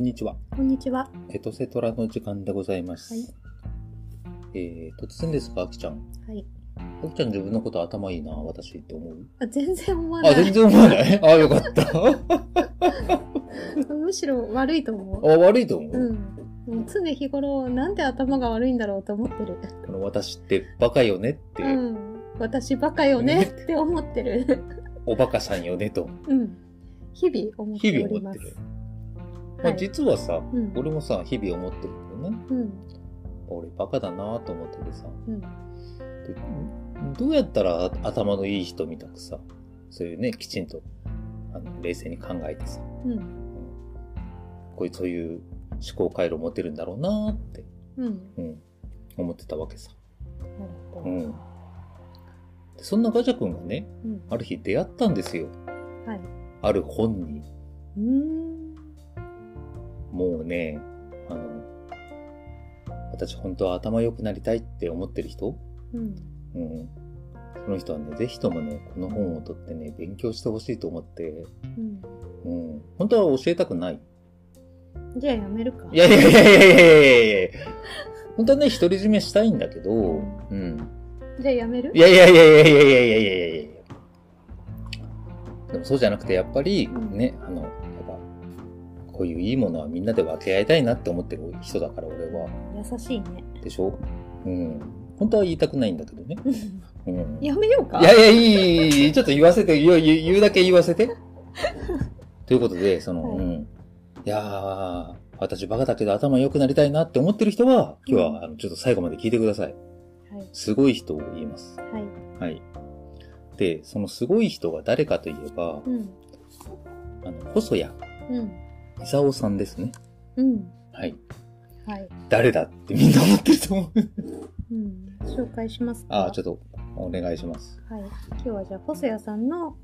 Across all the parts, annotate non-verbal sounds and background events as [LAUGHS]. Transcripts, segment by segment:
こんにちは。こんにちは。エトセトラの時間でございます。はいえー、突然ですが、あきちゃん。はい。あきちゃん自分のこと頭いいな、私って思う？あ全然思わなあ、い。全然思わない？あ、[LAUGHS] よかった。[LAUGHS] むしろ悪いと思あ、悪いと思う、う。うん。もう常日頃、なんで頭が悪いんだろうと思ってる。この私ってバカよねって、うん。私バカよねって思ってる。おバカさんよねと、うん。日々思っ日ております。々思ってる。まあ、はい。実はさ、うん。俺もさ、日々思ってるんだよね。うん。俺バカだなと思っててさ。うん。でどうやったら頭のいい人みたくさ、そういうね、きちんと、あの、冷静に考えてさ、うん。こういう、そういう思考回路を持てるんだろうなって、うん。うん、思ってたわけさ。なるほど。うん。でそんなガチャ君がね、うん。ある日出会ったんですよ。はい。ある本に。もうね、あの、私本当は頭良くなりたいって思ってる人？うん。うん。その人はね、ぜひともね、この本を取ってね、勉強してほしいと思って、うん。うん。本当は教えたくない。じゃあやめるか。いやいやいやいやいやいやいや本当はね、独り占めしたいんだけど、うん。じゃあやめる？いやいやいやいやいやいやいやいやいやいやでもそうじゃなくて、やっぱりうんね、あの、こういういいものはみんなで分け合いたいなって思ってる人だから、俺は。優しいね。でしょ？うん。本当は言いたくないんだけどね。うん。いやめようかやいや、いいいいいい、[LAUGHS] ちょっと言わせて、言う言う言うだけ言わせて。[LAUGHS] ということで、その、はいうん。いやー、私バカだけど頭良くなりたいなって思ってる人は、今日は、あの、ちょっと最後まで聞いてください。はい。すごい人を言います。はい。はい。で、そのすごい人が誰かといえば、うん。あの、細谷うん。勲さんですね。うん。はい。はい。誰だってみんな思ってると思う。うん。紹介しますか？ああ、ちょっと、お願いします。はい。今日はじゃあ、細谷さんの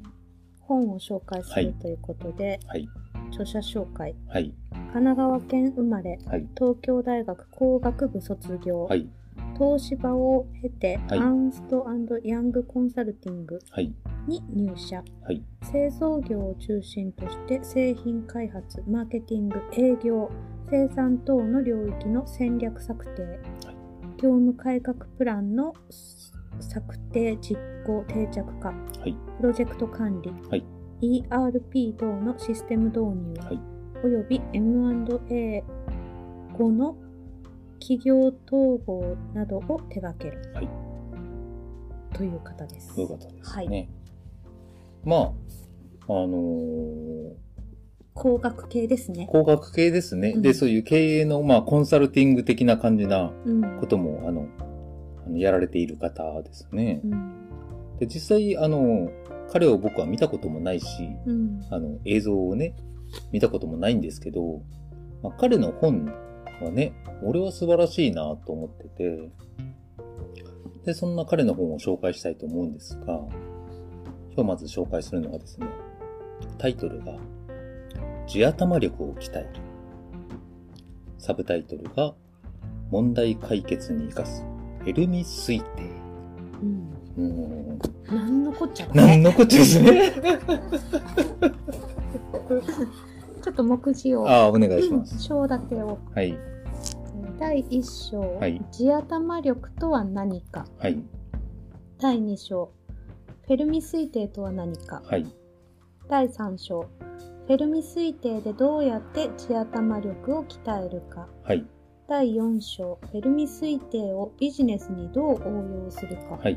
本を紹介すはいるということで、はい。著者紹介。はい。神奈川県生まれ、はい。東京大学工学部卒業、はい。東芝を経て、はいアンストヤングコンサルティングはい。に入社。はい。製造業を中心として製品開発、マーケティング、営業、生産等の領域の戦略策定、業務改革プランの策定、実行、定着化、はい。プロジェクト管理、はい ERP 等のシステム導入、はいおよび M&A 後の企業統合などを手掛ける、はいという方です。そういう方ですはいね。まあ、あのー工学系ですね。工学系ですね。うんで、そういう経営の、まあ、コンサルティング的な感じなうんことも、あの、あのやられている方ですねう。んで、実際、あの、彼を僕は見たこともないし、うんあの、映像をね、見たこともないんですけど、まあ、彼の本はね、俺は素晴らしいなと思ってて、で、そんな彼の本を紹介したいと思うんですが、今日まず紹介するのがですね、タイトルが、地頭力を鍛える。サブタイトルが、問題解決に活かす、フェルミ推定。うんうーん、なんのこっちゃだなんね。のこっちゃですね。[LAUGHS] ちょっと目次を。ああ、お願いします。章立てを。はい、第1章、はい地頭力とは何か。はい、第2章、フェルミ推定とは何か。はい、第3章、フェルミ推定でどうやって地頭力を鍛えるか。はい、第4章、フェルミ推定をビジネスにどう応用するか。はい。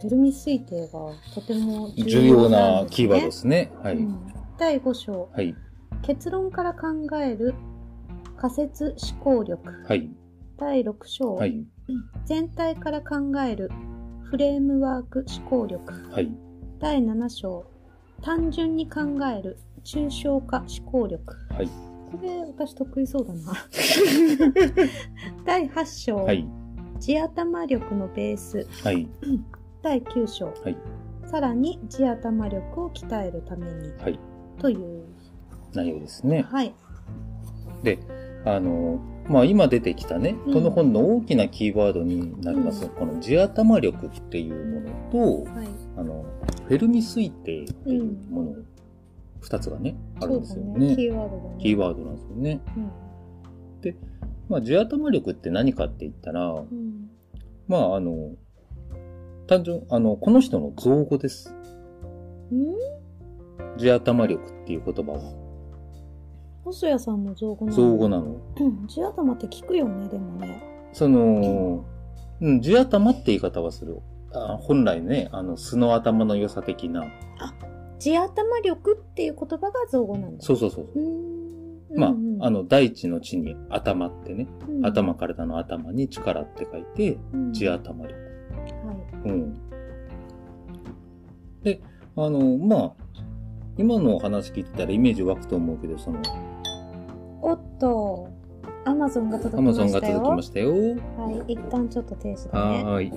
フェルミ推定がとても重重要ね。なんキーワードですね。はい。うん第5章、はい。結論から考える仮説思考力。はい。第6章、はい。全体から考えるフレームワーク思考力。はい。第7章、単純に考える抽象化思考力。はい。これ私得意そうだな。[LAUGHS] 第8章、はい。地頭力のベース。はい。第9章、はいさらに地頭力を鍛えるためにはい。という。内容ですね。はい。で、あの、まあ、今出てきたね、うんこの本の大きなキーワードになります、うんこの地頭力っていうものと、はい。あの、フェルミ推定っていうもの二つがね、あるんですよそうだね。キーワードだね。キーワードなんですよね。うん。まあ、地頭力って何かって言ったら、うん。まあ、あの、単純、あの、この人の造語です。うん？地頭力っていう言葉は。細谷さんの造語なの？造語なの？うん。地頭って聞くよね、でもね。その、うん、地頭って言い方はする。あ本来ね、あの、素の頭の良さ的な。地頭力っていう言葉が造語なんだ。そうそうそう。う。まあうんう、んあ、の、大地の地に頭ってね、うん頭、体の頭に力って書いて、うん地頭力。はい。うん。で、あの、まあ、今のお話聞いてたらイメージ湧くと思うけど、その、おっと、アマゾンが届アマきましたよ。ゾンが届きましたよ。はい。一旦ちょっと停止だね。はーい。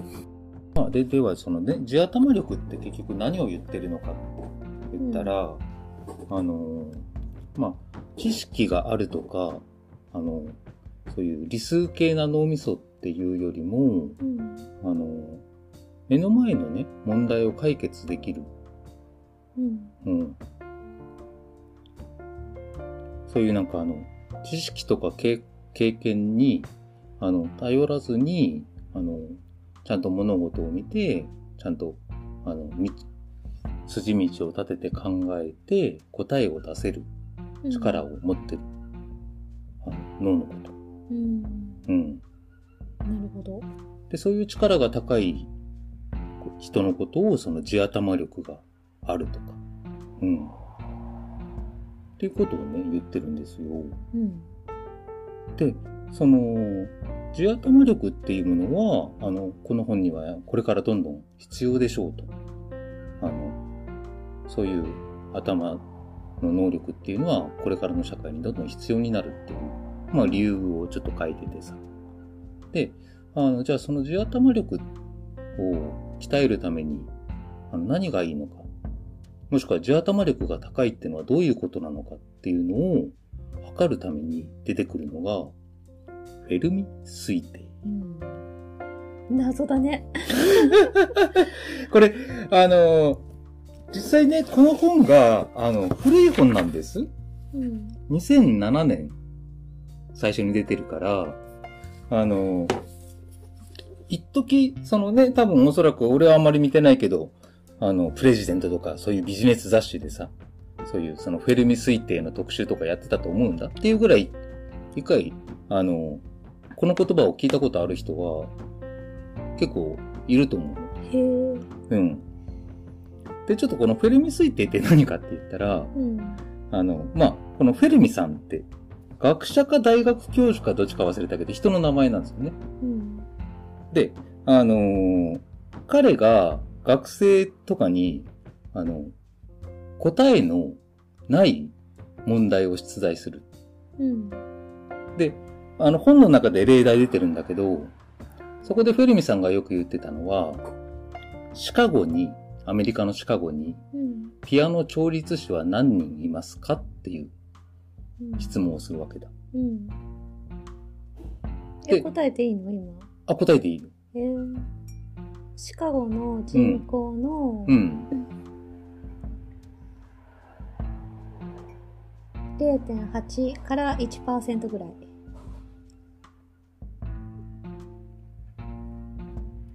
まあ、で、では、そのね、地頭力って結局何を言ってるのかって言ったら、あの、まあ、知識があるとか、あの、そういう理数系な脳みそっていうよりも、うん。あの、目の前のね、問題を解決できる。うん。うん。そういうなんかあの、知識とか経経験に、あの、頼らずに、あの、ちゃんと物事を見て、ちゃんと、あの、み筋道を立てて考えて、答えを出せるうん力を持ってる。あの脳のこと。うん。うん。なるほど。で、そういう力が高い人のことを、その地頭力があるとか。うん。っていうことをね、言ってるんですよ。うん。で、その、地頭力っていうものは、あの、この本にはこれからどんどん必要でしょうと。あの、そういう頭の能力っていうのは、これからの社会にどんどん必要になるっていう、まあ理由をちょっと書いててさ。で、あの、じゃあその地頭力を鍛えるために、あの何がいいのか。もしくは地頭力が高いっていうのはどういうことなのかっていうのを測るために出てくるのが、フェルミ推定。うん。謎だね。[LAUGHS] これ、あの、実際ね、この本が、あの、古い本なんです。うん。2007年、最初に出てるから、あの、一時そのね、多分おそらく俺はあんまり見てないけど、あの、プレジデントとか、そういうビジネス雑誌でさ、そういうそのフェルミ推定の特集とかやってたと思うんだっていうぐらい、一回、あの、この言葉を聞いたことある人は、結構いると思うの。へえ。うん。で、ちょっとこのフェルミ推定って何かって言ったら、うん。あの、まあ、このフェルミさんって、学者か大学教授かどっちか忘れたけど、人の名前なんですよね。うん。で、あのー彼が学生とかに、あの、答えのない問題を出題する。うん。で、あの本の中で例題出てるんだけど、そこでフェルミさんがよく言ってたのは、シカゴに、アメリカのシカゴに、うん。ピアノ調律師は何人いますかっていううん。質問をするわけだ。うん。でえ、答えていいの今？あ、答えていいよ。えー、シカゴの人口のうん。0.8から1%ぐらい。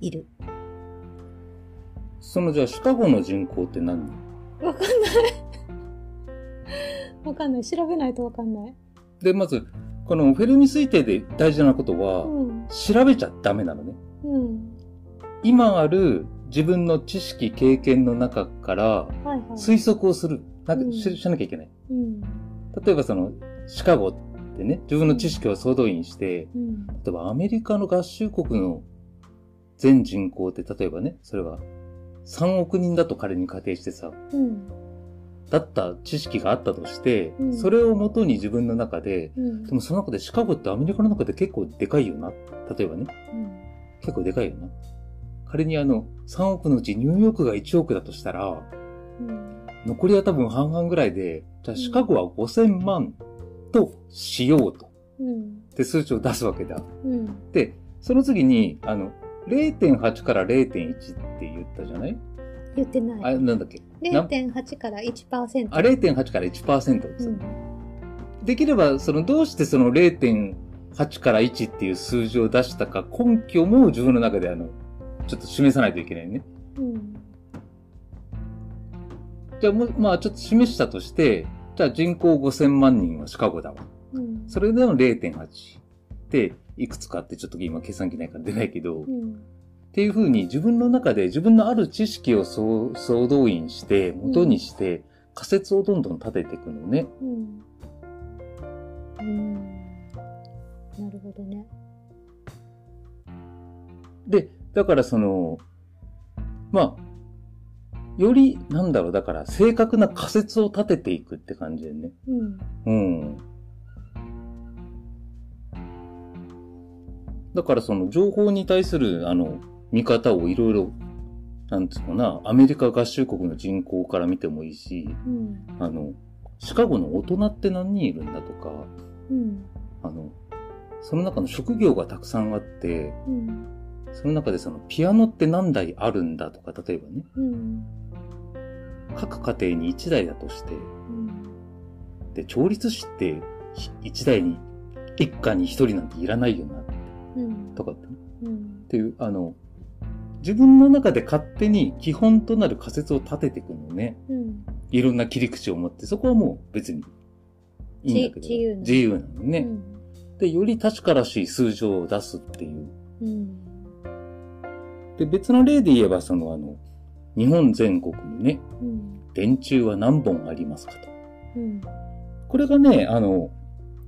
いる。そのじゃあシカゴの人口って何？人わかんない。[LAUGHS] わかんない。調べないとわかんない。で、まず、このフェルミ推定で大事なことは、うん。調べちゃダメなのね。うん。今ある自分の知識、経験の中から。推測をする。なんかうん知知らなきゃいけない。うん。例えばその、シカゴってね、自分の知識を総動員して、うん。例えばアメリカの合衆国の全人口って、例えばね、それが3億人だと仮に仮定してさ、うん。だった知識があったとして、うんそれをもとに自分の中で、うん。でもその中でシカゴってアメリカの中で結構でかいよな。例えばね、うん。結構でかいよな。仮にあの、3億のうちニューヨークが1億だとしたら、うん。残りは多分半々ぐらいで、じゃあシカゴは5000万としようと。うん。って数値を出すわけだ。うん。で、その次に、あの、0.8から0.1って言ったじゃない？言ってなあ、い。なんだっけ？な0.8から1%。あ、0.8から1%です、うん。できれば、その、どうしてその0.8から1っていう数字を出したか、根拠も自分の中であの、ちょっと示さないといけないね。うん。じゃあまあちょっと示したとして、じゃあ人口5000万人はシカゴだわ。うん。それでの0.8。で、いくつかってちょっと今計算機ないから出ないけど、っうん。ていうふうに自分の中で自分のある知識を総総動員して、元にして、仮説をどんどん立てていくのね。うん。うん。なるほどね。で、だからその、まあ、より、なんだろう、だから正確な仮説を立てていくって感じでね。うん。うん。だからその情報に対するあの見方をいろいろ、なんつうかな、アメリカ合衆国の人口から見てもいいし、うん。あの、シカゴの大人って何人いるんだとか、うん。あの、その中の職業がたくさんあって、うん。その中でそのピアノって何台あるんだとか、例えばね、うん。各家庭に1台だとして、うん。で、調律師って1台に、一家に1人なんていらないよな、うん。とかってねうんっていう、あの、自分の中で勝手に基本となる仮説を立てていくのね。うん。いろんな切り口を持って、そこはもう別にいいんだけど。自由なのね、うん。で、より確からしい数字を出すっていう。うん。で、別の例で言えば、そのあの、日本全国にね、うん。電柱は何本ありますかと。うん。これがね、あの、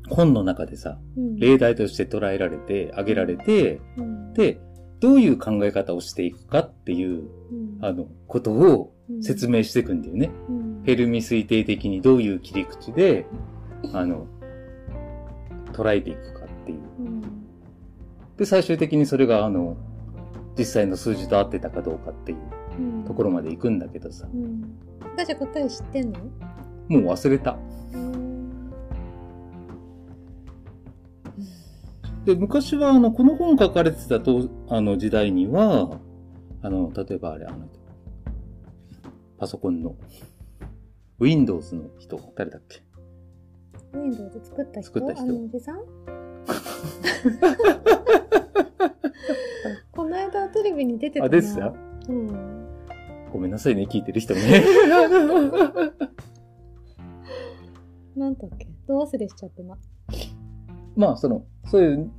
本の中でさ、うん。例題として捉えられて、挙げられて、うん。で、どういう考え方をしていくかっていう、うん、あの、ことをうん説明していくんだよね。うん。フェルミ推定的にどういう切り口で、あの、捉えていくかっていう。うん。で、最終的にそれが、あの、実際の数字と合ってたかどうかっていううん。ところまで行くんだけどさ、うん。ガチャ答え知ってんの？もう忘れた。うん。で、昔は、あの、この本書かれてたと、あの、時代には、あの、例えばあれ、あの、パソコンの、Windows の人、誰だっけ？Windows 作った人？作った人あのおじさん？[LAUGHS] この間テレビに出てたなあ、ですよ。うん。ごめんなさいね、聞いてる人ね。なんだっけ？どう忘れしちゃったな。まあ、その、そういう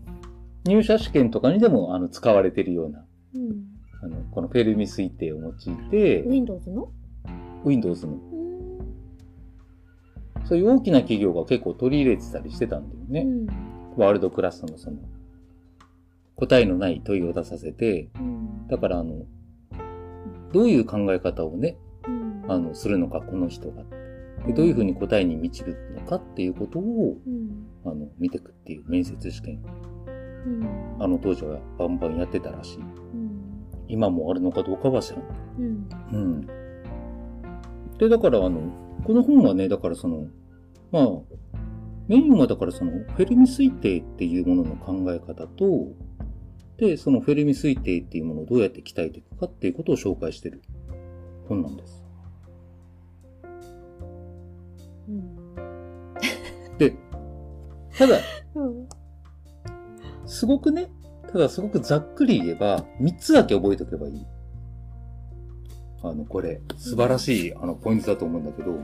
入社試験とかにでも、あの、使われているような、うん。あの、このフェルミ推定を用いて、Windows の？Windows の、うん。そういう大きな企業が結構取り入れてたりしてたんだよね。うん。ワールドクラスのその、答えのない問いを出させて、うん。だからあの、どういう考え方をね、うん。あの、するのか、この人が。でどういうふうに答えに導くのかっていうことを、うん。あの、見てくっていう面接試験。うん。あの当時はバンバンやってたらしい。うん。今もあるのかどうかは知らない。うん。うん。で、だからあの、この本はね、だからその、まあ、メインはだからその、フェルミ推定っていうものの考え方と、で、そのフェルミ推定っていうものをどうやって鍛えていくかっていうことを紹介してる本なんです。うん。で、ただ、[LAUGHS] うん。すごくね、ただすごくざっくり言えば、3つだけ覚えておけばいい。あの、これ、素晴らしい、あの、ポイントだと思うんだけど、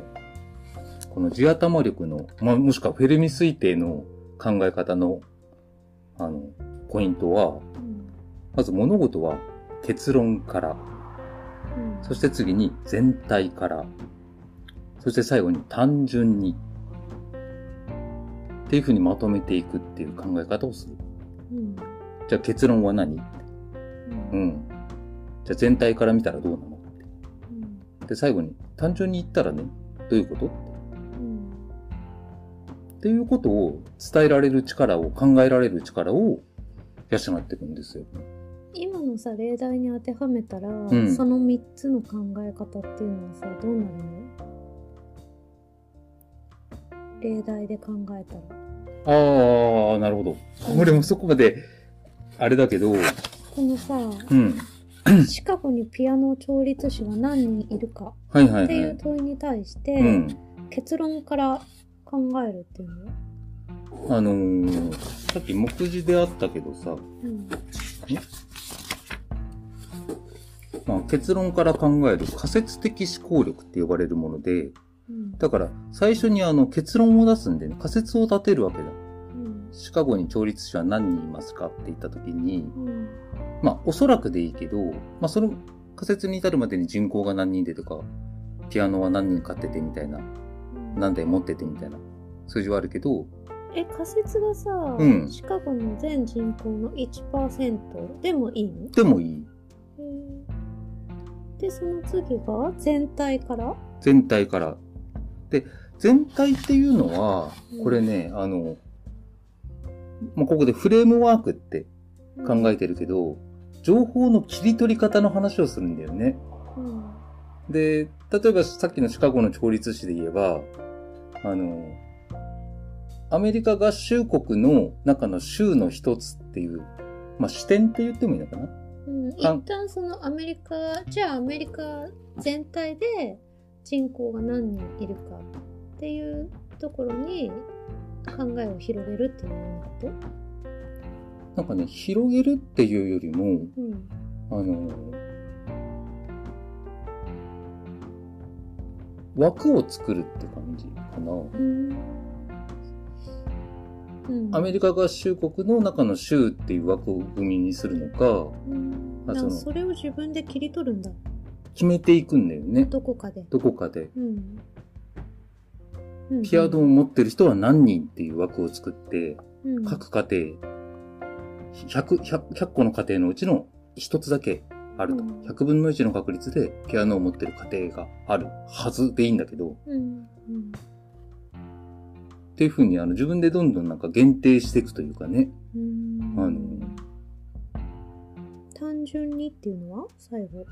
この地頭力の、まあ、もしくはフェルミ推定の考え方の、あの、ポイントは、うん。まず物事は結論から、うん。そして次に全体から、そして最後に単純に、っていうふうにまとめていくっていう考え方をする。うん。じゃあ結論は何？う。うんん。じゃあ全体から見たらどうなの？うん。で、最後に、単純に言ったらね、どういうこと？うん。っていうことを伝えられる力を、考えられる力を養っていくんですよ。今のさ例題に当てはめたら、んその3つの考え方っていうのはさどうなるの？例題で考えたらあー、なるほど。俺もそこまで、あれだけど、このさうん。[CLEARS THROAT] シカゴにピアノ調律師は何人いるかはいはいっていはい。う問いに対して、うん。結論から考えるっていうの？は、あのー、さっき目次であったけどさ、うんまあ、結論から考える仮説的思考力って呼ばれるもので、うん。だから最初にあの結論を出すんで、ね、仮説を立てるわけだ。うん。シカゴに調律師は何人いますかって言った時に、うん。まあおそらくでいいけど、まあその仮説に至るまでに人口が何人でとか、ピアノは何人買っててみたいな、何台持っててみたいな数字はあるけど、え仮説がさ、うん。シカゴの全人口の1%でもいいの？でもいい。でその次が全体から？全体から。で、全体っていうのはうん、これね、あの、まあ、ここでフレームワークって考えてるけど、情報の切り取り方の話をするんだよね。うん。で、例えばさっきのシカゴの調律師で言えば、あの、アメリカ合衆国の中の州の一つっていう、まあ、視点って言ってもいいのかな？うん、一あ。旦そのアメリカじゃあアメリカ全体で人口が何人いるかっていうところに考えを広げるっていうようなこと、なんかね、広げるっていうよりも、うん。あの、枠を作るって感じかな。うんうん、アメリカ合衆国の中の州っていう枠を組みにするのか、うん、あそそれを自分で切り取るんだ。決めていくんだよね。どこかで、どこかで。うん。うん、ピアノを持ってる人は何人っていう枠を作って、うん、各家庭、100、100, 100個の家庭のうちの一つだけあると。うん。100分の1の確率でピアノを持ってる家庭があるはずでいいんだけど、うん。うんっていうふうにあの自分でどんどんなんか限定していくというかね。うん。あの、単純にっていうのは？最後。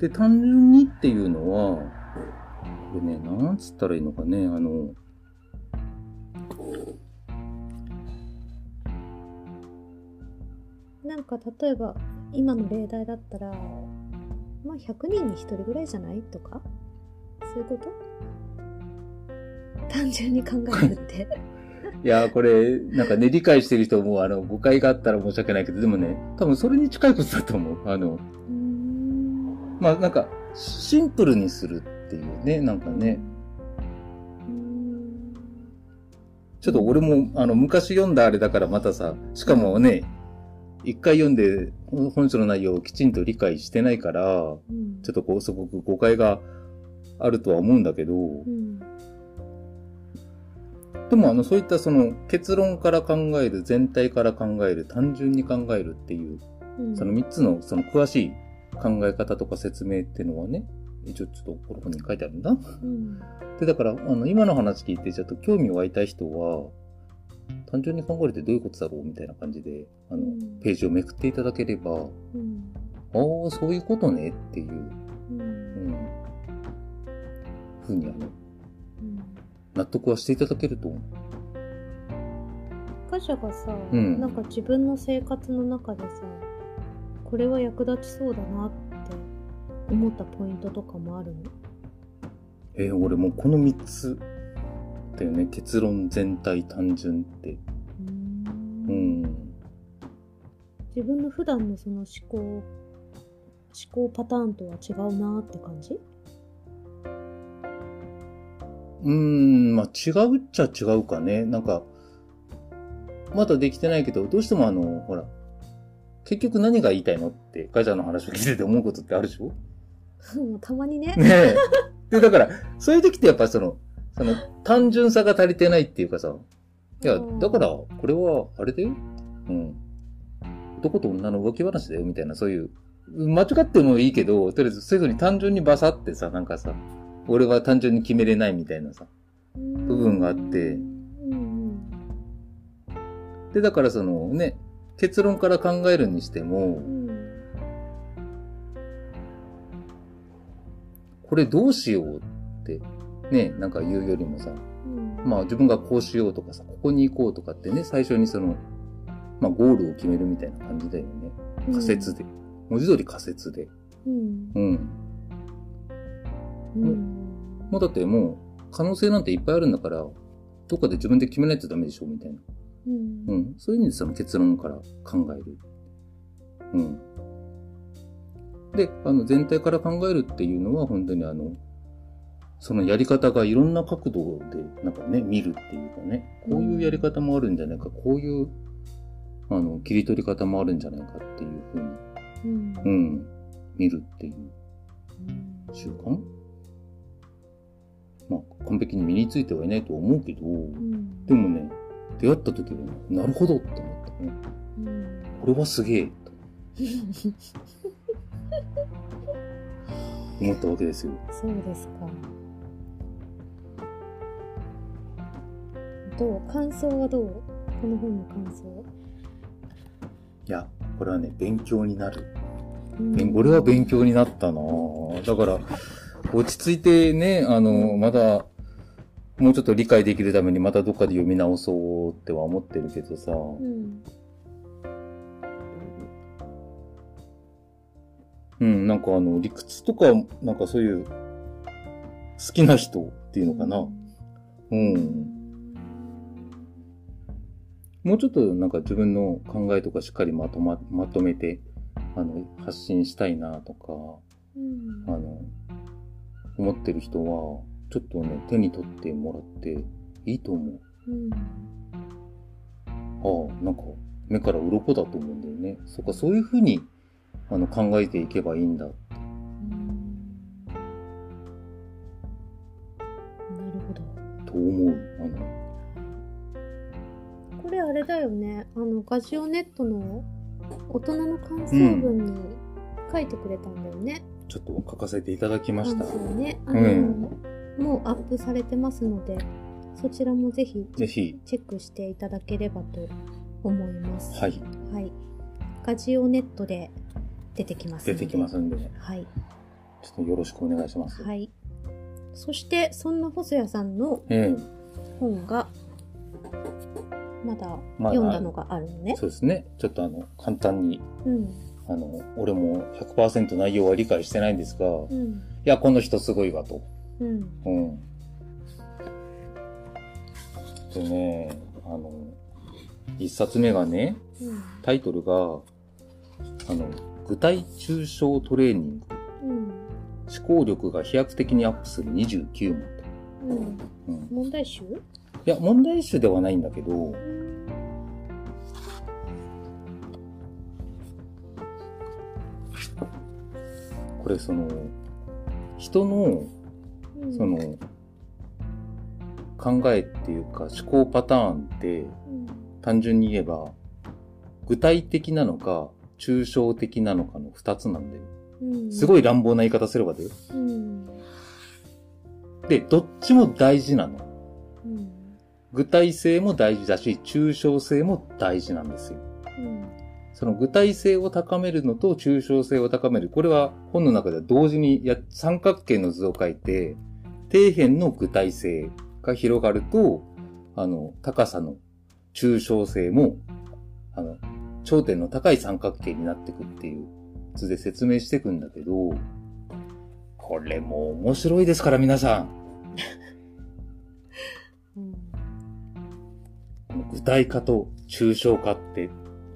で、単純にっていうのは、これね、なんつったらいいのかね、あの、なんか例えば今の例題だったらまあ100人に1人ぐらいじゃないとか？そういうこと？単純に考えるって。[LAUGHS] いやー、これ、なんかね、理解してる人も、あの、誤解があったら申し訳ないけど、でもね、多分それに近いことだと思う。あの、まあ、なんか、シンプルにするっていうね、なんかね、ちょっと俺も、あの、昔読んだあれだからまたさ、しかもね、一回読んで本書の内容をきちんと理解してないから、うん。ちょっとこう、すごく誤解があるとは思うんだけど、うんでもあの、そういったその結論から考える、全体から考える、単純に考えるっていう、うん。その三つのその詳しい考え方とか説明っていうのはね、一応ちょっとこの本に書いてあるんだ。うん。で、だから、あの、今の話聞いてちょっと興味湧いた人は、単純に考えるってどういうことだろうみたいな感じで、あの、うん。ページをめくっていただければ、あうん。あ、そういうことねっていう、うん。うん、ふうにあの、うん納得はしていただけると思う。がさ、うんなんか自分の生活の中でさこれは役立ちそうだなって思ったポイントとかもあるの？えー俺もうこの三つだよね。結論、全体、単純って。うんん。自分の普段のその思考思考パターンとは違うなって感じ？うーん、まあ違うっちゃ違うかね。なんか、まだできてないけど、どうしてもあの、ほら、結局何が言いたいのって、ガジャの話を聞いてて思うことってあるでしょ？も [LAUGHS] うたまにねねえ。で、だから、そういう時ってやっぱその、その、単純さが足りてないっていうかさ、いやう、んだから、これは、あれだよ。うん。男と女の浮気話だよ、みたいな、そういう、間違ってもいいけど、とりあえず、そういうふうに単純にバサってさ、なんかさ、俺は単純に決めれないみたいなさ。部分があってで、だからそのね、結論から考えるにしてもう、んこれどうしようって、ね、なんか言うよりもさ、うんまあ自分がこうしようとかさ、ここに行こうとかってね、最初にその、まあゴールを決めるみたいな感じだよね。仮説で。文字通り仮説で。うん。うん。うん。もうだってもう、可能性なんていっぱいあるんだから、どっかで自分で決めないとダメでしょ、みたいな。うん。うん。そういう意味でその結論から考える。うん。で、あの、全体から考えるっていうのは、本当にあの、そのやり方がいろんな角度で、なんかね、見るっていうかね、こういうやり方もあるんじゃないか、こういう、あの、切り取り方もあるんじゃないかっていうふうに、うん。う。ん、見るっていう習慣まあ、完璧に身についてはいないとは思うけど、うん。でもね、出会った時はね、なるほどって思ったね。うん。これはすげえ、と思ったわけですよ。そうですか。どう？感想はどう？この本の感想？いや、これはね、勉強になる。うん俺は勉強になったなぁだから、落ち着いてね、あの、まだ、もうちょっと理解できるためにまたどっかで読み直そうっては思ってるけどさ、うん。うん、なんかあの、理屈とか、なんかそういう、好きな人っていうのかな。うん。もうちょっとなんか自分の考えとかしっかりまとま、まとめて、あの、発信したいなとか、うん。あの、思ってる人は、ちょっとね、手に取ってもらっていいと思う。うん。ああ、なんか、目から鱗だと思うんだよね。そっか、そういうふうに、あの、考えていけばいいんだ。なるほど。と思う。あの、これあれだよね。あの、ガジオネットの大人の感想文に書いてくれたんだよね。ちょっと書かせていただきましたね。あの、うんもうアップされてますので、そちらもぜひぜひ、チェックしていただければと思います。はい、はい。ガジオネットで出てきます。出てきますんで、はい。ちょっとよろしくお願いします。はい。そして、そんな細谷さんのえ本が、まだ読んだのがあるのねえ。そうですね。ちょっとあの、簡単に、うん。あの、俺も100%内容は理解してないんですが、いうん。や、この人すごいわと。うん。うん。でね、あの、一冊目がね、うん。タイトルが、あの、具体抽象トレーニング。うん。思考力が飛躍的にアップする29問と。うん。うん。問題集？いや、問題集ではないんだけど、うん。これその、人の、うんその、考えっていうか思考パターンって、うん。単純に言えば、具体的なのか、抽象的なのかの二つなんだよ。うん。すごい乱暴な言い方すればだよ。うん。で、どっちも大事なの。うん。具体性も大事だし、抽象性も大事なんですよ。うん。その具体性を高めるのと抽象性を高める。これは本の中では同時にや、三角形の図を書いて、底辺の具体性が広がると、あの、高さの抽象性も、あの、頂点の高い三角形になっていくっていう図で説明していくんだけど、これも面白いですから皆さん。[LAUGHS] 具体化と抽象化って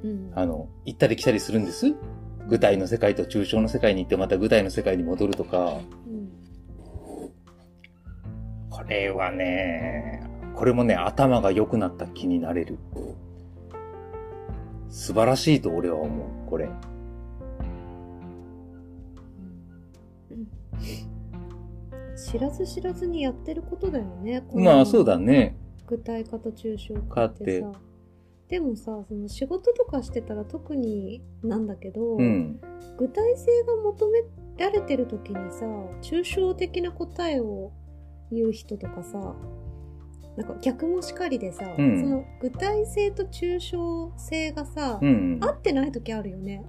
うん。あの、行ったり来たりするんです？具体の世界と抽象の世界に行ってまた具体の世界に戻るとか。うん。これはね、これもね、頭が良くなった気になれる。素晴らしいと俺は思う、これ。知らず知らずにやってることだよね。まあそうだね。具体化と抽象化ってさ。でもさ、その仕事とかしてたら特になんだけど、うん。具体性が求められてる時にさ、抽象的な答えを言う人とかさ、なんか逆もしかりでさ、うんその具体性と抽象性がさ、うん。合ってない時あるよね。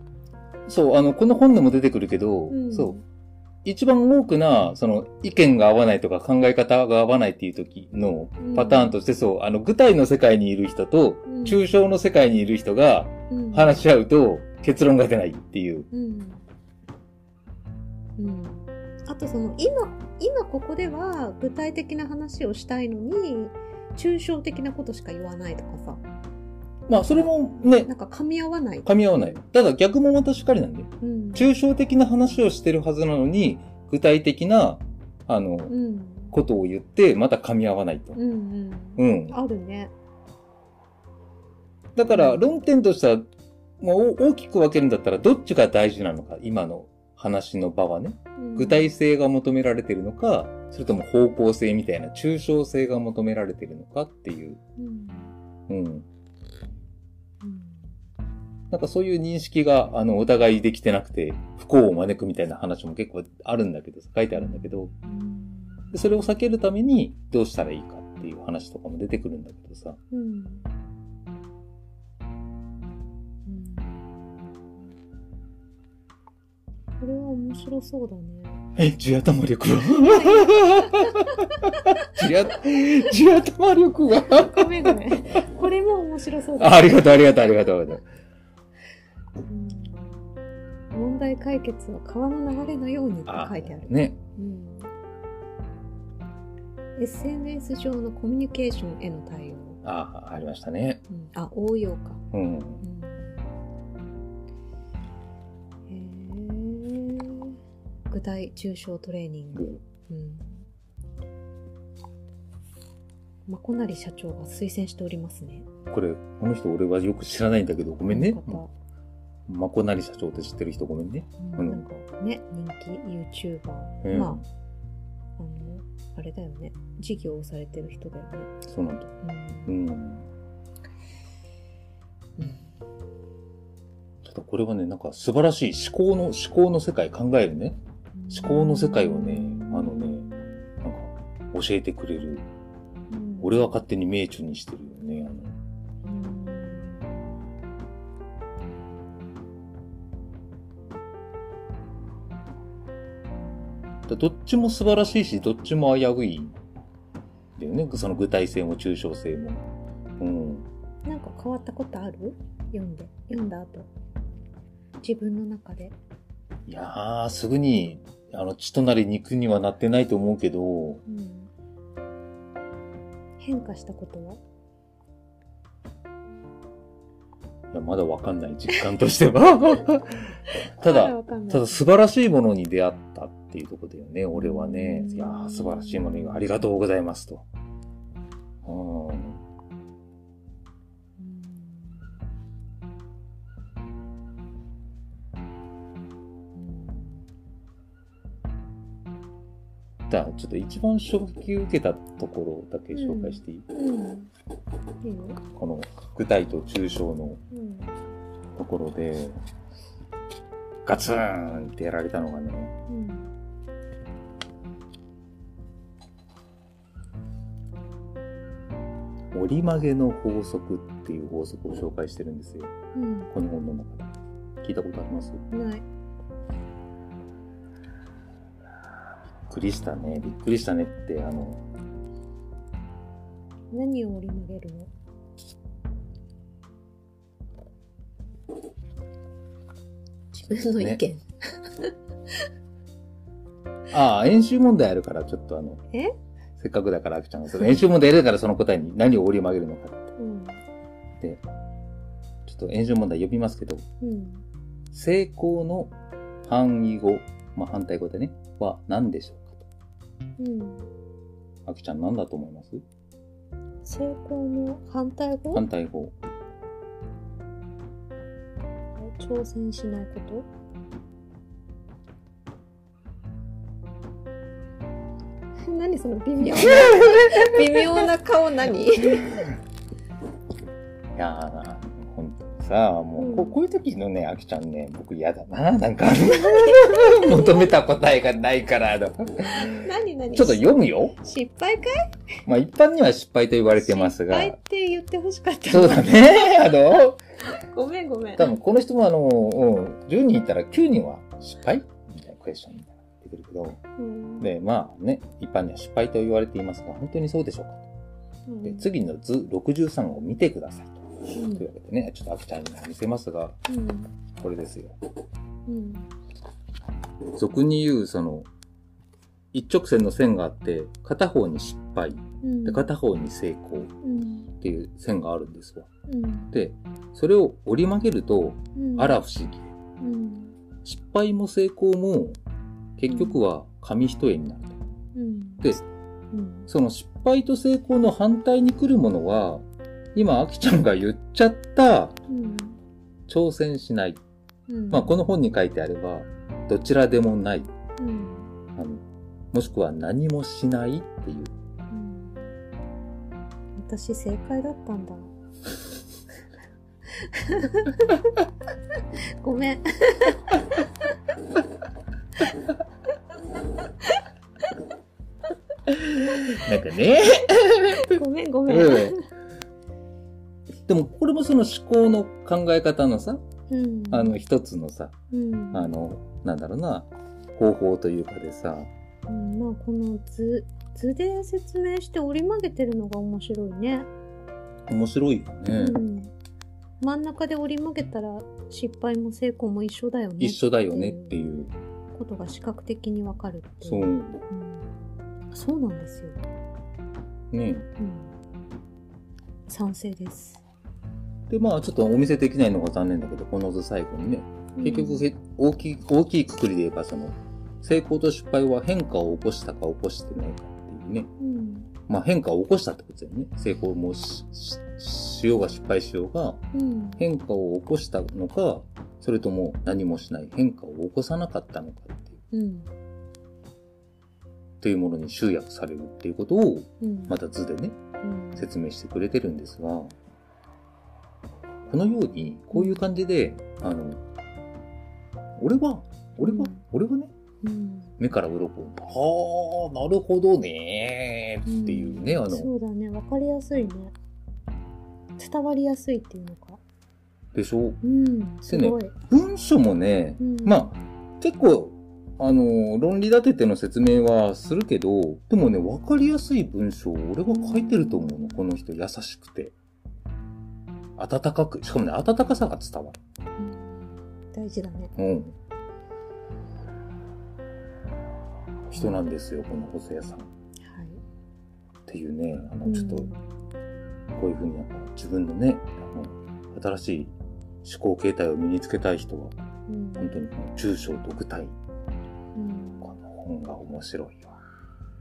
そう、あの、この本でも出てくるけど、うんそう。一番多くな、その、意見が合わないとか考え方が合わないっていう時のパターンとして、そう、あの、具体の世界にいる人と、うん抽象の世界にいる人がうん話し合うと結論が出ないっていう。うん。うん。あとその、今、今ここでは具体的な話をしたいのに、抽象的なことしか言わないとかさ、まあ、それもねな、んか噛み合わない。噛み合わない。ただ逆もまたしっかりなんで。うん。抽象的な話をしてるはずなのに、具体的な、あの、うん。ことを言って、また噛み合わないと。うんうん。うん。あるね。だから、論点としては、もう大きく分けるんだったら、どっちが大事なのか、今の話の場はね。うん具体性が求められてるのか、それとも方向性みたいな抽象性が求められてるのかっていう。うん。うん。うん。なんかそういう認識が、あの、お互いできてなくて、不幸を招くみたいな話も結構あるんだけど、書いてあるんだけど、うんでそれを避けるためにどうしたらいいかっていう話とかも出てくるんだけどさ。うん。うんこれは面白そうだね。え、地頭力は [LAUGHS] 地頭、力が？ごめんごめん。これも面白そうだあありがとう、ありがとう、ありがとう。うん問題解決は川の流れのようにって書いてある。ね。うん、SNS 上のコミュニケーションへの対応。ああ、ありましたね。うん、あ、応用か。うん。うん、へー具体抽象トレーニング。うん。まこなり社長が推薦しておりますね。これ、この人俺はよく知らないんだけど、ごめんねまこなり社長って知ってる人ごめんね。方、うんなんかね、人気 YouTuber。うんまあ、あの、あれだよね。事業をされてる人だよね。そうなんだ。うんうん。うんただこれはね、なんか素晴らしい思考の、思考の世界考えるね。思考の世界をね、あのね、なんか教えてくれる。うん俺は勝手に命中にしてるよどっちも素晴らしいし、どっちも危うい。だよね。その具体性も抽象性も。うん。なんか変わったことある？読んで。読んだ後。自分の中で。いやー、すぐに、あの、血となり肉にはなってないと思うけど、うん変化したことは？いや、まだわかんない、実感としては。[LAUGHS] たまだ、ただ素晴らしいものに出会ったっていうところだよね、俺はね。うんいやー素晴らしいものにありがとうございますと。うん。あ、ちょっと一番衝撃受けたところだけ紹介していい、うん。うん。この具体と抽象のうん。ところで、ガツンってやられたのがね、うん。折り曲げの法則っていう法則を紹介してるんですよ。うん。この本の中で。聞いたことあります？びっない。くりしたね。びっくりしたねって、あの、何を折り曲げるの？自分の意見。ああ、演習問題あるから、ちょっとあの、え？せっかくだから、あきちゃんが、その演習問題やるからその答えに何を折り曲げるのかうん。って。ちょっと演習問題呼びますけど、うん。成功の範囲語、まあ反対語でね、は何でしょうかうん。と。あきちゃん何だと思います？成功の反対語？反対語。挑戦しないこと？何その微妙な [LAUGHS] 微妙な顔何？いやー、ほんとにさ、もう、こうん。こういう時のね、あきちゃんね、僕嫌だな、なんか、[LAUGHS] 求めた答えがないから、あの。何何？ちょっと読むよ。失敗かい？まあ一般には失敗と言われてますが、失敗って言ってほしかったそうだね、あの、ごめんごめん。多分この人もあの、うん、10人いたら9人は失敗？みたいなクエスチョン。ってくるけど、うん、で、まあね、一般には失敗と言われていますが、本当にそうでしょうかうん。で次の図63を見てくださいと。いうわけでね、ちょっとあきちゃんにも見せますが、うん。これですよ。うん。俗に言う、その、一直線の線があって、片方に失敗、うん。で片方に成功うん。っていう線があるんですわ。うん。で、それを折り曲げると、うん。あら不思議。うん。失敗も成功も、結局は紙一重になると。うんで、うんその失敗と成功の反対に来るものは、今、あきちゃんが言っちゃった、うん挑戦しない。うんまあ、この本に書いてあれば、どちらでもない。うんあのもしくは何もしないっていう。うん私正解だったんだ [LAUGHS] ごめん [LAUGHS] なんかね。ごめんごめん。うん。でも、これもその思考の考え方のさ、うん。あの一つのさ、うん。あの、なんだろうな、方法というかでさ、うんまあこの図図で説明して折り曲げてるのが面白いね、面白いよね。うん、真ん中で折り曲げたら失敗も成功も一緒だよね一緒だよねっていう。ことが視覚的にわかるっていそう。うん、そうなんですよ、ね。うん、賛成です。で、まあ、ちょっとお見せできないのが残念だけど、この図最後にね、結局へ、大きい、大きいくくりで言えば、その、成功と失敗は変化を起こしたか起こしてないかっていうね。うん。まあ変化を起こしたってことだよね。成功もしししようが失敗しようが、うん。変化を起こしたのか、それとも何もしない変化を起こさなかったのかっていう、うんというものに集約されるっていうことを、うん。また図でね、うん。説明してくれてるんですが、このように、こういう感じで、あの、俺は、俺は、うん。俺はね、うん。目から鱗はあ、なるほどねー。っていうね、あの、そうだね。わかりやすいね。伝わりやすいっていうのか。でしょ？うん。すごい、文書もね、うん。まあ、結構、あの、論理立てての説明はするけど、でもね、わかりやすい文章を俺は書いてると思うの。この人、優しくて。温かく、しかもね、温かさが伝わうん大事だねる。うん。人なんですよ、この細谷さん。っはいていうね、あの、うんちょっと、こういうふうになんか自分のね、あの、新しい思考形態を身につけたい人は、うん本当にこの中小独体、うんこの本が面白いわ。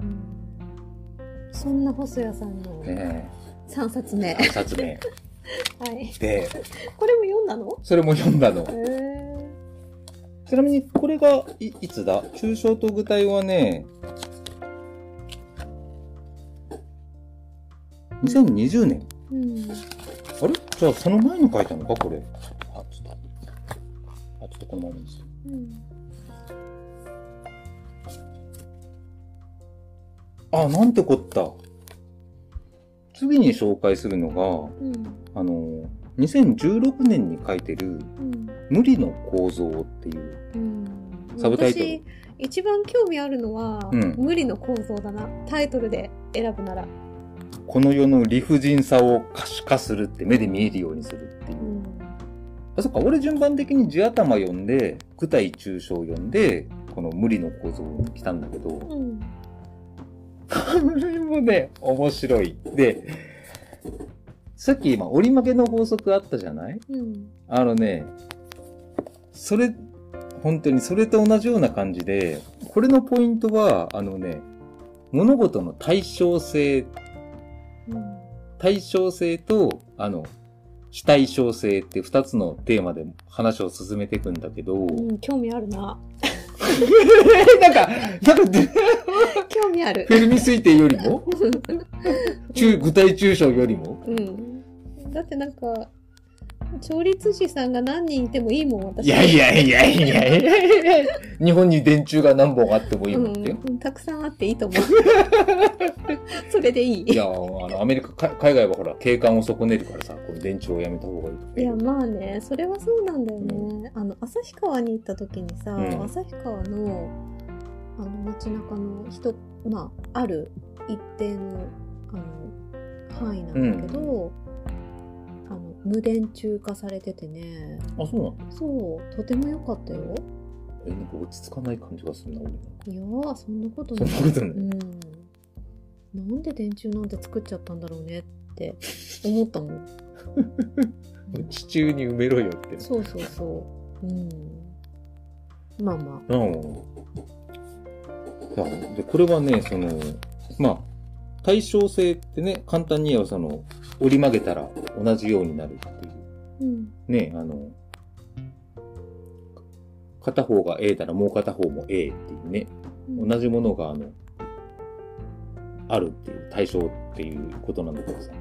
うんそんな細谷さんのね3冊目、え、3冊目。[LAUGHS] はい、で、これも読んだの？それも読んだのちなみに、これがい、いつだ？抽象と具体はね、2020年。うんあれ？じゃあ、その前に書いたのかこれ。あ、ちょっと。あ、ちょっとこのままにして。うんあ、なんてこった。次に紹介するのが、うん。あの、2016年に書いてる、うん。無理の構造っていう。うん。サブタイトル。私一番興味あるのは、うん。無理の構造だな。タイトルで選ぶなら、この世の理不尽さを可視化するって目で見えるようにするっていう。う。ん。あ、そっか、俺順番的に地頭読んで、具体抽象読んで、この無理の構造に来たんだけど、うんこれもね、面白い。で、さっき今折り曲げの法則あったじゃない？うん。あのね、それ、本当にそれと同じような感じで、これのポイントは、あのね、物事の対称性、うん。対称性と、あの、非対称性って二つのテーマで話を進めていくんだけど、うん、興味あるな [LAUGHS] なんか、なんかで、興味ある。フェルミ推定よりも？[LAUGHS] 中具体抽象よりも？うん。だってなんか調律師さんが何人いてもいいもん私。いやいやいやいやいや日本に電柱が何本あってもいいもんって。よ。うん、たくさんあっていいと思う。[LAUGHS] それでいい。いや、あの、アメリカ、か海外はほら、景観を損ねるからさ、この電柱をやめた方がいいとか。いやまあねそれはそうなんだよね、あの旭川に行った時にさ、うん。旭川のあの街中の人まあある一定のあの範囲なんだけど、あの無電柱化されててねあ、そうなんだ。そうとても良かったよえ、なんか落ち着かない感じがするな、俺。いやーそんなことそなんいなことない。うんなんで電柱なんて作っちゃったんだろうねって思ったもん [LAUGHS] 地中に埋めろよって。そうそうそううんまあまあうん。で、これはね、その、まあ、対称性ってね、簡単に言えばその、折り曲げたら同じようになるっていう。うんね、あの、片方が A ならもう片方も A っていうね、うん同じものがあの、あるっていう対象っていうことなんだけどさ。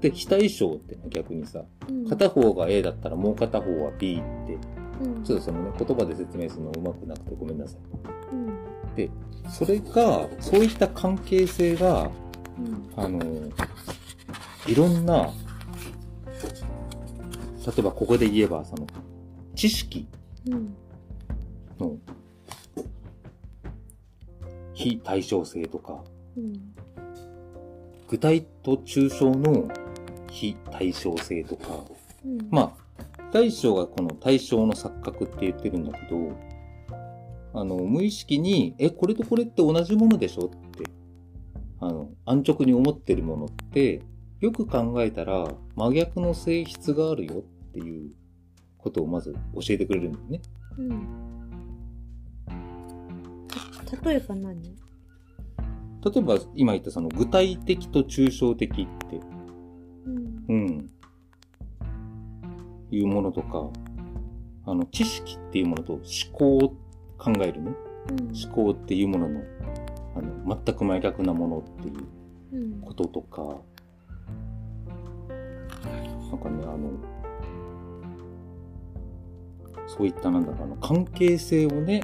で、非対称ってのは逆にさ、うん片方が A だったらもう片方は B って、うんちょっとそのね、言葉で説明するのうまくなくてごめんなさい。うんそれが、そういった関係性が、うんあの、いろんな、例えばここで言えば、その、知識うんの非対称性とか、うん具体と抽象の非対称性とか、うん。まあ、大将がこの対象の錯覚って言ってるんだけど、あの、無意識に、え、これとこれって同じものでしょって、あの、安直に思ってるものって、よく考えたら真逆の性質があるよっていうことをまず教えてくれるんだよね。うん。た例えば何？例えば今言ったその具体的と抽象的って、うん。うん、いうものとか、あの、知識っていうものと思考を考えるね。うん。思考っていうものの、あの、全く真逆なものっていううん。こととか、なんかね、あの、そういったなんだろう、あの、関係性をね、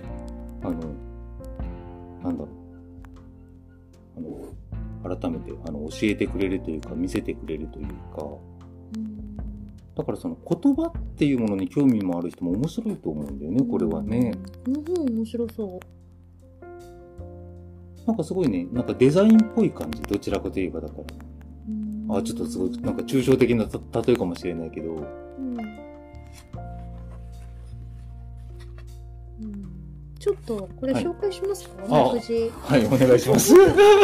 あの、なんだろう、あの、改めて、あの、教えてくれるというか、見せてくれるというか、うん。だからその言葉っていうものに興味もある人も面白いと思うんだよね、これはね。面白そうなんかすごいね、なんかデザインっぽい感じ、どちらかといえばだから。うん。あ、ちょっとすごい、なんか抽象的なた例えかもしれないけど、うん。うん。ちょっとこれはい。紹介しますか、あ目次はい、お願いします。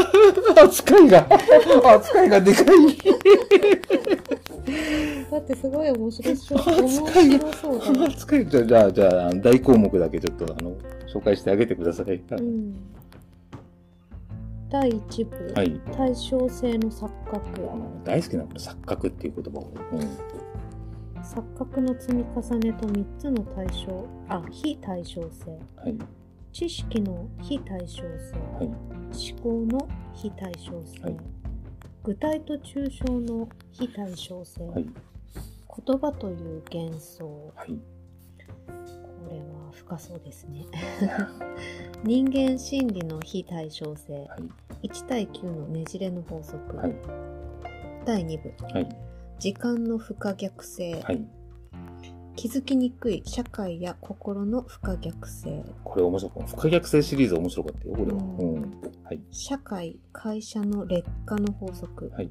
[LAUGHS] 扱いが、[LAUGHS] 扱いがでかい。[LAUGHS] だってすごい面白そう。扱面い扱い、じゃあ、じゃあ、じゃあ、大項目だけちょっと、あの、紹介してあげてください。うん、第1部、はい。対称性の錯覚大好きなの錯覚っていう言葉を。うん。錯覚の積み重ねと3つの対象あ非対称性はい。知識の非対称性はい。思考の非対称性、はい具体と抽象の非対称性、はい。言葉という幻想はい。これは深そうですね [LAUGHS] 人間心理の非対称性はい。1対9のねじれの法則、はい。第2部はい。時間の不可逆性、はい。気づきにくい社会や心の不可逆性これ面白かった。不可逆性シリーズ面白かったよ、これは。うんうん。はい。社会会社の劣化の法則、はい。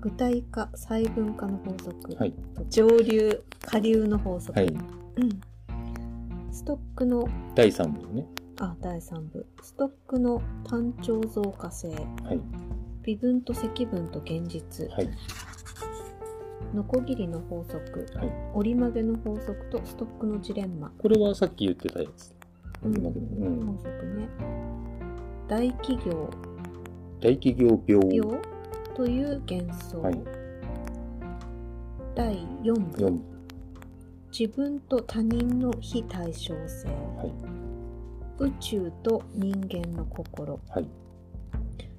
具体化細分化の法則、はい。上流下流の法則、はい。うんストックの第3部ね。あ第3部ストックの単調増加性はい。微分と積分と現実、はい。ノコギリの法則はい。折り曲げの法則とストックのジレンマ、これはさっき言ってたやつ。うん今けどうん。法則ね大企業大企業病。病という幻想、はい。第4部4。自分と他人の非対称性はい。宇宙と人間の心はい。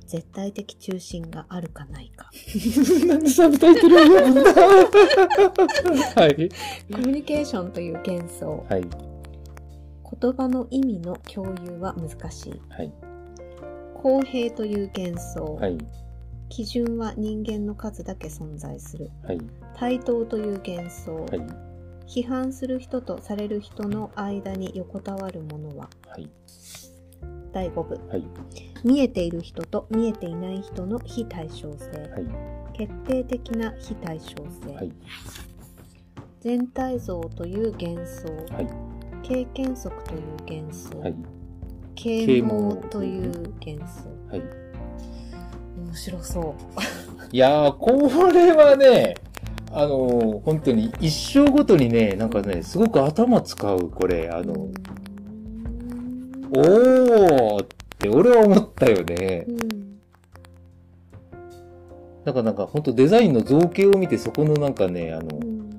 絶対的中心があるかないか [LAUGHS] なんでサブタイトルを読むんだ？[LAUGHS] はい。コミュニケーションという幻想はい。言葉の意味の共有は難しいはい。公平という幻想、はい。基準は人間の数だけ存在するはい。対等という幻想、はい。批判する人とされる人の間に横たわるものは？はい。第5部。はい。見えている人と見えていない人の非対称性。はい。決定的な非対称性。はい。全体像という幻想。はい。経験則という幻想。はい。啓蒙という幻想。はい。面白そう。[LAUGHS] いやー、これはね、あのー本当に一生ごとにね、なんかね、すごく頭使う、これ、あの、おーって俺は思ったよねう。ん。なんかなんか本当デザインの造形を見てそこのなんかね、あのう、ん。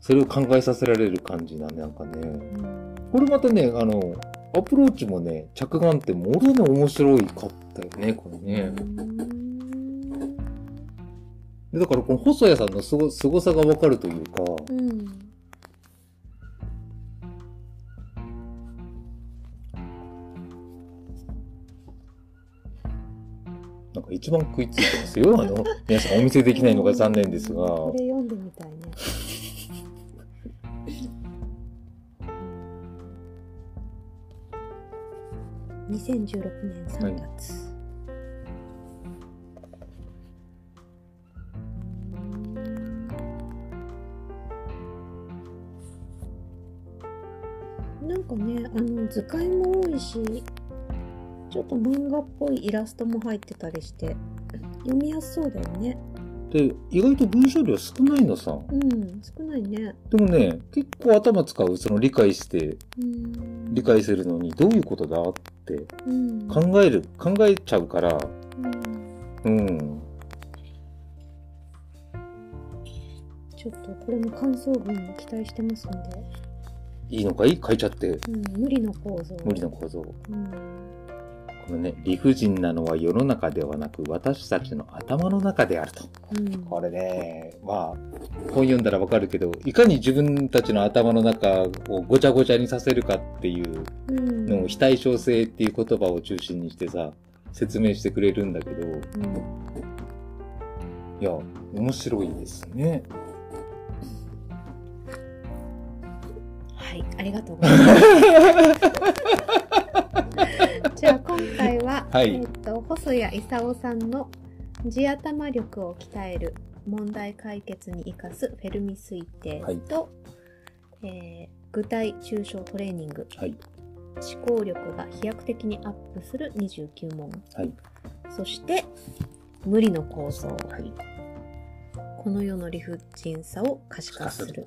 それを考えさせられる感じだね、なんかね。うんこれまたね、あの、アプローチもね、着眼点も俺はね、面白いかったよね、これね。でだからこの細谷さんのすご、凄さがわかるというか、うん。なんか一番食いついてますよ。あの、皆さんお見せできないのが [LAUGHS] 残念ですが。これ読んでみたいね。[LAUGHS] 2016年3月。なんかね、あの図解も多いし、ちょっと漫画っぽいイラストも入ってたりして、読みやすそうだよね。で、意外と文章量少ないのさ。うん、少ないね。でもね、結構頭使う、その理解して、うん。理解するのにどういうことだってうん。考える、考えちゃうから、うんうん。ちょっとこれも感想文を期待してますんで、いいのかい?書いちゃって。うん、無理の構造。無理な構造。うん。このね、理不尽なのは世の中ではなく、私たちの頭の中であると。うん。これね、まあ、本読んだらわかるけど、いかに自分たちの頭の中をごちゃごちゃにさせるかっていううん。のを非対称性っていう言葉を中心にしてさ、説明してくれるんだけど、うん。いや、面白いですね。はい、ありがとうございます。[LAUGHS] じゃあ今回は、はいえっ、と細谷勲さんの地頭力を鍛える問題解決に生かすフェルミ推定と、えー具体抽象トレーニングはい。思考力が飛躍的にアップする29問はい。そして無理の構造はい。この世の理不尽さを可視化する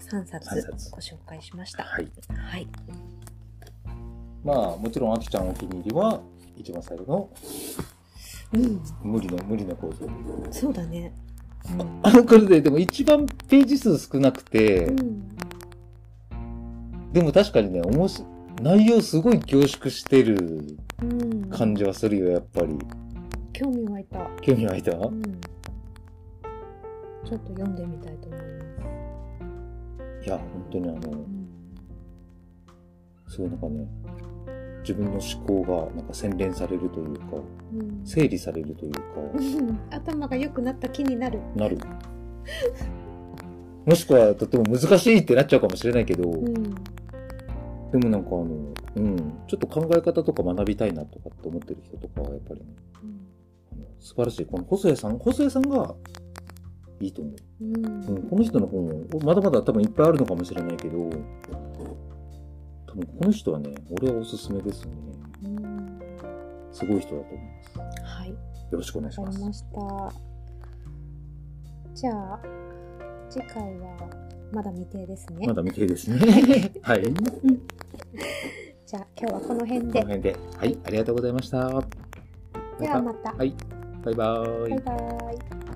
3冊三冊ご紹介しましたはい。はいまあ、もちろん、あきちゃんお気に入りは、一番最後の、うん無理の、無理の構造。そうだね。あの、これで、でも一番ページ数少なくて、うん。でも確かにね、おもし、内容すごい凝縮してるうん。感じはするよ、やっぱり。興味湧いた。興味湧いた？うん。ちょっと読んでみたいと思います。いや、本当にあの、うん。すごいなんかね、自分の思考がなんか洗練されるというか、うん整理されるというか、うん頭が良くなった気になる。なる。もしくはとても難しいってなっちゃうかもしれないけど、うん。でもなんかあの、うん、ちょっと考え方とか学びたいなとかって思ってる人とかはやっぱりね、あの素晴らしい。この細谷さん、細谷さんがいいと思う。うん。うん、この人の本、まだまだ多分いっぱいあるのかもしれないけど、多分この人はね、俺はおすすめですね。うん。すごい人だと思います。はい。よろしくお願いします。じゃあ、次回はまだ未定ですね。まだ未定ですね。[LAUGHS] はい。こ [LAUGHS] じゃあ、今日はこの辺ので。辺で。はい、ありがとうございました。ではまた。はい、バイバーイバイバイ。